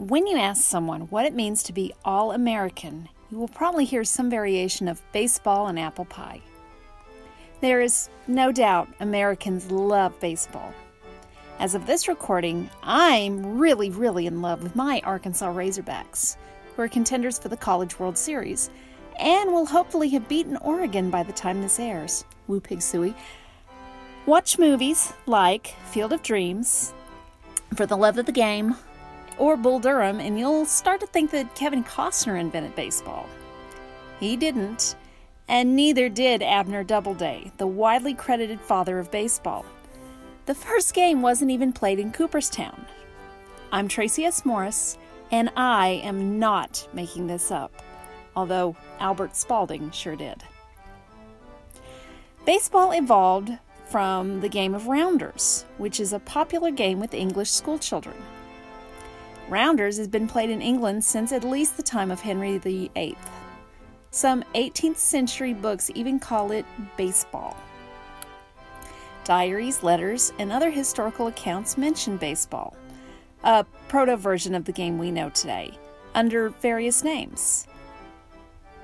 When you ask someone what it means to be all American, you will probably hear some variation of baseball and apple pie. There is no doubt Americans love baseball. As of this recording, I'm really, really in love with my Arkansas Razorbacks, who are contenders for the College World Series and will hopefully have beaten Oregon by the time this airs. Woo Pig sooie. Watch movies like Field of Dreams, For the Love of the Game, or Bull Durham, and you'll start to think that Kevin Costner invented baseball. He didn't, and neither did Abner Doubleday, the widely credited father of baseball. The first game wasn't even played in Cooperstown. I'm Tracy S. Morris, and I am not making this up, although Albert Spalding sure did. Baseball evolved from the game of rounders, which is a popular game with English schoolchildren. Rounders has been played in England since at least the time of Henry VIII. Some 18th century books even call it baseball. Diaries, letters, and other historical accounts mention baseball, a proto version of the game we know today, under various names.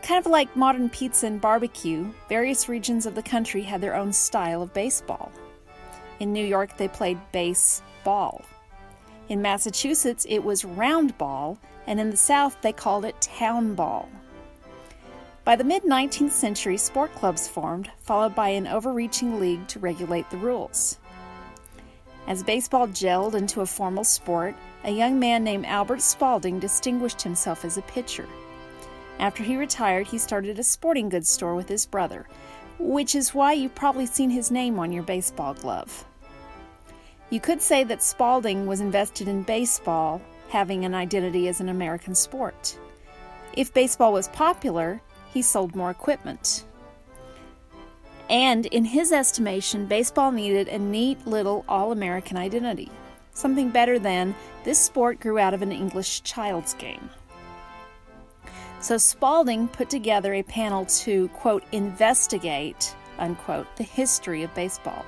Kind of like modern pizza and barbecue, various regions of the country had their own style of baseball. In New York, they played baseball. In Massachusetts, it was round ball, and in the South, they called it town ball. By the mid 19th century, sport clubs formed, followed by an overreaching league to regulate the rules. As baseball gelled into a formal sport, a young man named Albert Spalding distinguished himself as a pitcher. After he retired, he started a sporting goods store with his brother, which is why you've probably seen his name on your baseball glove. You could say that Spalding was invested in baseball, having an identity as an American sport. If baseball was popular, he sold more equipment. And in his estimation, baseball needed a neat little all American identity, something better than this sport grew out of an English child's game. So Spalding put together a panel to, quote, investigate, unquote, the history of baseball.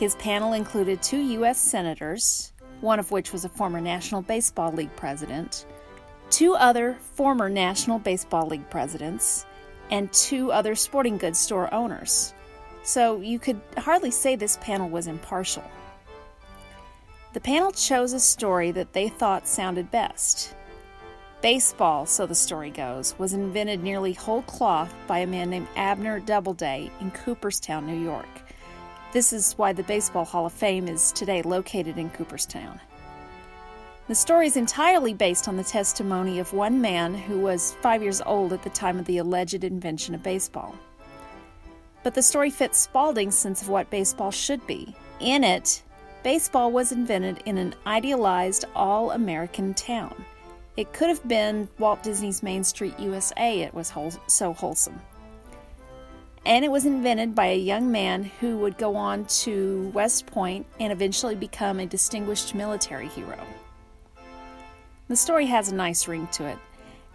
His panel included two U.S. senators, one of which was a former National Baseball League president, two other former National Baseball League presidents, and two other sporting goods store owners. So you could hardly say this panel was impartial. The panel chose a story that they thought sounded best. Baseball, so the story goes, was invented nearly whole cloth by a man named Abner Doubleday in Cooperstown, New York. This is why the Baseball Hall of Fame is today located in Cooperstown. The story is entirely based on the testimony of one man who was five years old at the time of the alleged invention of baseball. But the story fits Spalding's sense of what baseball should be. In it, baseball was invented in an idealized all American town. It could have been Walt Disney's Main Street, USA, it was whole, so wholesome and it was invented by a young man who would go on to West Point and eventually become a distinguished military hero. The story has a nice ring to it,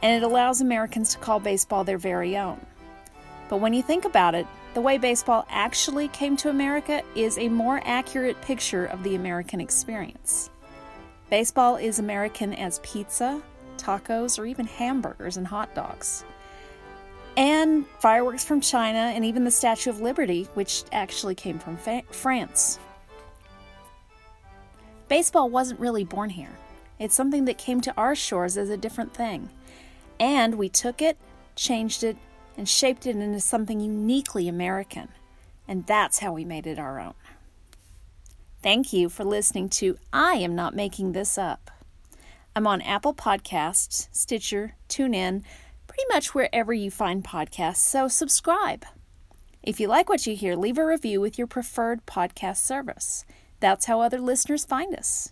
and it allows Americans to call baseball their very own. But when you think about it, the way baseball actually came to America is a more accurate picture of the American experience. Baseball is American as pizza, tacos, or even hamburgers and hot dogs and fireworks from China, and even the Statue of Liberty, which actually came from fa- France. Baseball wasn't really born here. It's something that came to our shores as a different thing. And we took it, changed it, and shaped it into something uniquely American. And that's how we made it our own. Thank you for listening to I Am Not Making This Up. I'm on Apple Podcasts, Stitcher, TuneIn, pretty much wherever you find podcasts, so subscribe. If you like what you hear, leave a review with your preferred podcast service. That's how other listeners find us.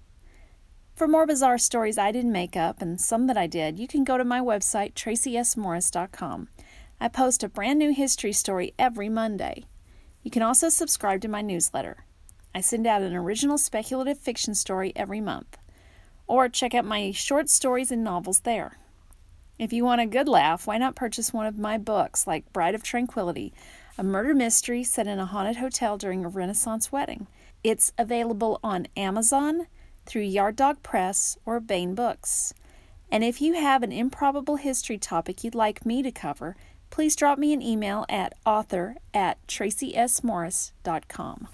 For more bizarre stories I didn't make up and some that I did, you can go to my website, tracysmorris.com. I post a brand new history story every Monday. You can also subscribe to my newsletter. I send out an original speculative fiction story every month. Or check out my short stories and novels there. If you want a good laugh, why not purchase one of my books like Bride of Tranquility, a murder mystery set in a haunted hotel during a Renaissance wedding? It's available on Amazon, through Yard Dog Press, or Baen Books. And if you have an improbable history topic you'd like me to cover, please drop me an email at author at tracysmorris.com.